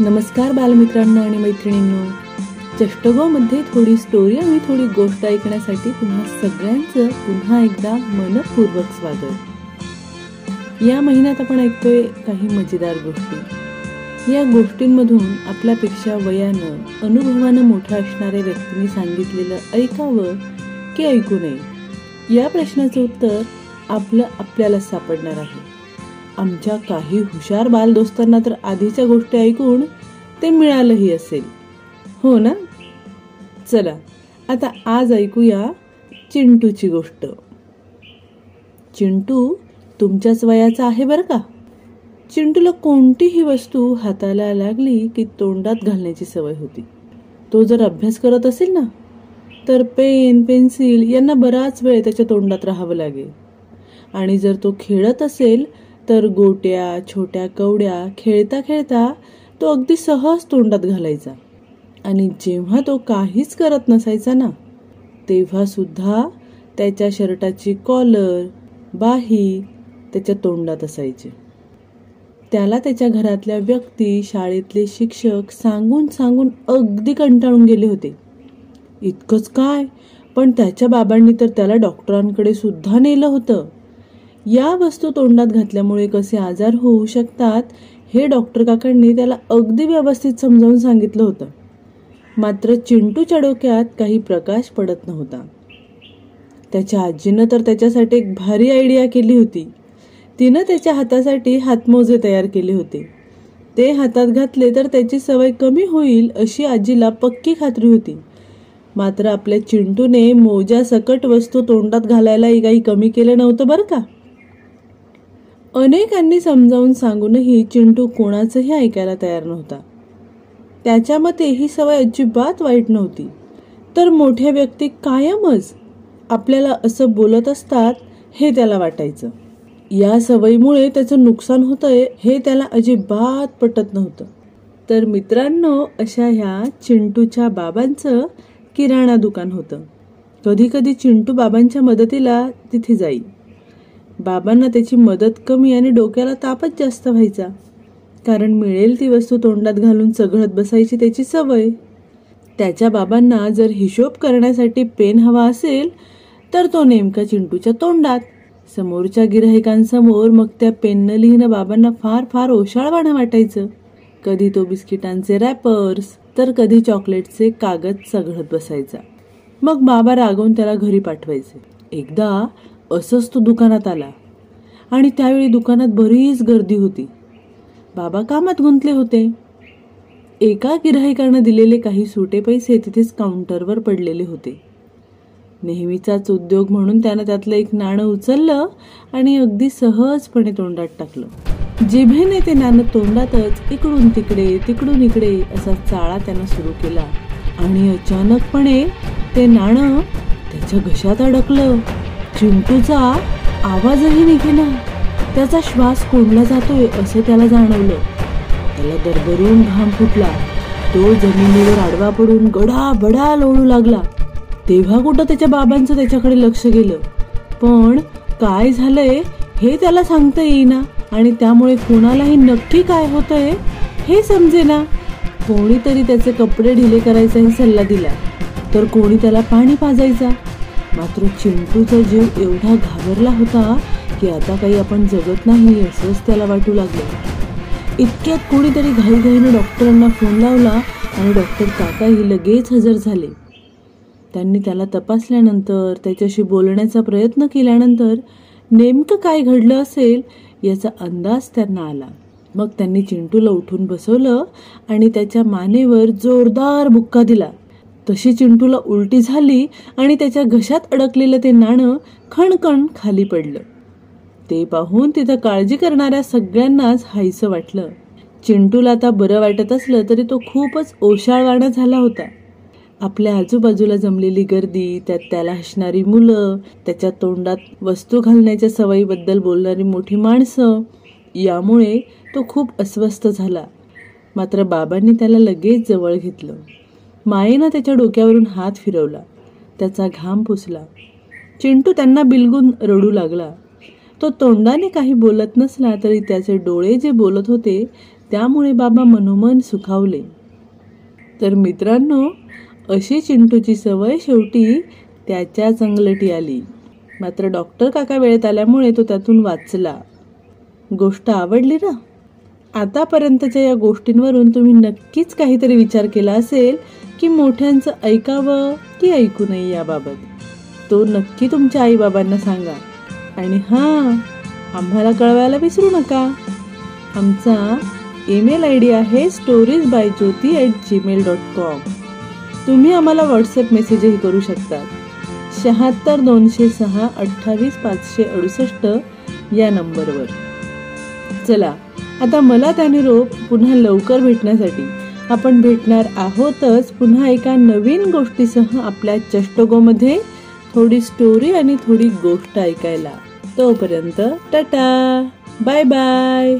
नमस्कार बालमित्रांनो आणि मैत्रिणींनो. चष्टगोमध्ये थोडी स्टोरी आणि थोडी गोष्ट ऐकण्यासाठी तुम्हा सगळ्यांचं पुन्हा एकदा मनपूर्वक स्वागत. या महिन्यात आपण ऐकतोय काही मजेदार गोष्टी. या गोष्टींमधून आपल्यापेक्षा वयानं अनुभवानं मोठं असणाऱ्या व्यक्तींनी सांगितलेलं ऐकावं की ऐकू नये? या प्रश्नाचं उत्तर आपलं आपल्याला सापडणार आहे. आमच्या काही हुशार बालदोस्तांना तर आधीच्या गोष्टी ऐकून ते मिळालंही असेल. हो ना? चला आता आज ऐकूया चिंटूची गोष्ट. चिंटू तुमच्याच वयाचा आहे बरं का? चिंटूला कोणतीही वस्तू हाताला लागली की तोंडात घालण्याची सवय होती. तो जर अभ्यास करत असेल ना तर पेन पेन्सिल यांना बराच वेळ त्याच्या तोंडात राहावं लागेल. आणि जर तो खेळत असेल तर गोट्या छोट्या कवड्या खेळता खेळता तो अगदी सहज तोंडात घालायचा. आणि जेव्हा तो काहीच करत नसायचा ना तेव्हा सुद्धा त्याच्या शर्टाची कॉलर बाही त्याच्या तोंडात असायचे. त्याला त्याच्या घरातल्या व्यक्ती शाळेतले शिक्षक सांगून सांगून अगदी कंटाळून गेले होते. इतकंच काय? पण त्याच्या बाबांनी तर त्याला डॉक्टरांकडे सुद्धा नेलं होतं. या वस्तू तोंडात घातल्यामुळे कसे आजार होऊ शकतात हे डॉक्टर काकांनी त्याला अगदी व्यवस्थित समजावून सांगितलं होतं. मात्र चिंटूच्या डोक्यात काही प्रकाश पडत नव्हता. त्याच्या आजीनं तर त्याच्यासाठी एक भारी आयडिया केली होती. तिनं त्याच्या हातासाठी हातमोजे तयार केले होते. ते हातात घातले तर त्याची सवय कमी होईल अशी आजीला पक्की खात्री होती. मात्र आपल्या चिंटूने मोजा सकट वस्तू तोंडात घालायलाही काही कमी केलं नव्हतं बरं का? अनेकांनी समजावून सांगूनही चिंटू कोणाचंही ऐकायला तयार नव्हता. त्याच्या मते ही सवय अजिबात वाईट नव्हती. तर मोठ्या व्यक्ती कायमच आपल्याला असं बोलत असतात हे त्याला वाटायचं. या सवयीमुळे त्याचं नुकसान होतंय हे त्याला अजिबात पटत नव्हतं. तर मित्रांनो अशा ह्या चिंटूच्या बाबांचं किराणा दुकान होतं. कधी कधी चिंटू बाबांच्या मदतीला तिथे जाई. बाबांना त्याची मदत कमी आणि डोक्याला तापच जास्त व्हायचा. कारण मिळेल ती वस्तू तोंडात घालून चघळत बसायची त्याची सवय. त्याच्या बाबांना जर हिशोब करण्यासाठी पेन हवा असेल तर तो नेमका चिंटूच्या तोंडात समोरच्या गिराहिकांसमोर मग त्या पेननं लिहिणं बाबांना फार फार ओशाळवाणं वाटायचं. कधी तो बिस्किटांचे रॅपर्स तर कधी चॉकलेटचे कागद चघळत बसायचा. मग बाबा रागवून त्याला घरी पाठवायचे. एकदा असंच तो दुकानात आला. आणि त्यावेळी दुकानात बरीच गर्दी होती. बाबा कामात गुंतले होते. एका गिराहिकानं दिलेले काही सुटे पैसे तिथेच काउंटरवर पडलेले होते. नेहमीचाच उद्योग म्हणून त्यानं त्यातलं एक नाणं उचललं आणि अगदी सहजपणे तोंडात टाकलं. जिभेने ते नाणं तोंडातच इकडून तिकडे तिकडून इकडे असा चाळा त्यानं सुरू केला. आणि अचानकपणे ते नाणं त्याच्या घशात अडकलं. चिंटूचा आवाजही निघेना. त्याचा श्वास कोंडला जातोय असं त्याला जाणवलं. त्याला दरदरून घाम फुटला. तो जमिनीवर आडवा पडून गडा बडा लोळू लागला. तेव्हा कुठं त्याच्या बाबांचं त्याच्याकडे लक्ष गेलं? पण काय झालंय हे त्याला सांगता येईना आणि त्यामुळे कोणालाही नक्की काय होतंय हे समजेना. कोणीतरी त्याचे कपडे ढिले करायचाही सल्ला दिला. तर कोणी त्याला पाणी पाजायचा? मात्र चिंटूचा जीव एवढा घाबरला होता की आता काही आपण जगत नाही असंच त्याला वाटू लागलं. इतक्यात कोणीतरी घाईघाईनं डॉक्टरांना फोन लावला आणि डॉक्टर काकाही लगेच हजर झाले. त्यांनी त्याला तपासल्यानंतर त्याच्याशी बोलण्याचा प्रयत्न केल्यानंतर नेमकं काय घडलं असेल याचा अंदाज त्यांना आला. मग त्यांनी चिंटूला उठून बसवलं आणि त्याच्या मानेवर जोरदार बुक्का दिला. तशी चिंटूला उलटी झाली आणि त्याच्या घशात अडकलेलं ते नाणं खणखण खाली पडलं. ते पाहून तिथं काळजी करणाऱ्या सगळ्यांनाच हायसं वाटलं. चिंटूला आता बरं वाटत असलं तरी तो खूपच ओशाळवाणा झाला होता. आपल्या आजूबाजूला जमलेली गर्दी त्यात त्याला हसणारी मुलं त्याच्या तोंडात वस्तू घालण्याच्या सवयीबद्दल बोलणारी मोठी माणसं यामुळे तो खूप अस्वस्थ झाला. मात्र बाबांनी त्याला लगेच जवळ घेतलं. मायेनं त्याच्या डोक्यावरून हात फिरवला. त्याचा घाम पुसला. चिंटू त्यांना बिलगून रडू लागला. तो तोंडाने काही बोलत नसला तरी त्याचे डोळे जे बोलत होते त्यामुळे बाबा मनोमन सुखावले. तर मित्रांनो अशी चिंटूची सवय शेवटी त्याच्या चंगलटी आली. मात्र डॉक्टर काका वेळेत आल्यामुळे तो त्यातून वाचला. गोष्ट आवडली ना? आतापर्यंतच्या या गोष्टींवरून तुम्ही नक्कीच काहीतरी विचार केला असेल की मोठ्यांचं ऐकावं की ऐकू नये याबाबत तो नक्की तुमच्या आईबाबांना सांगा. आणि हां आम्हाला कळवायला विसरू नका. आमचा ईमेल आय डी आहे stories by Jyoti at Gmail dot com तुम्ही आम्हाला व्हॉट्सअप मेसेजही करू शकता. शहात्तर दोनशे सहा अठ्ठावीस पाचशे अडुसष्ट या नंबरवर. चला आता मला त्याने रोप पुन्हा लवकर भेटण्यासाठी. आपण भेटणार आहोतच पुन्हा एका नवीन गोष्टीसह आपल्या चष्टगोमध्ये. थोडी स्टोरी आणि थोडी गोष्ट ऐकायला. तोपर्यंत टाटा. Bye bye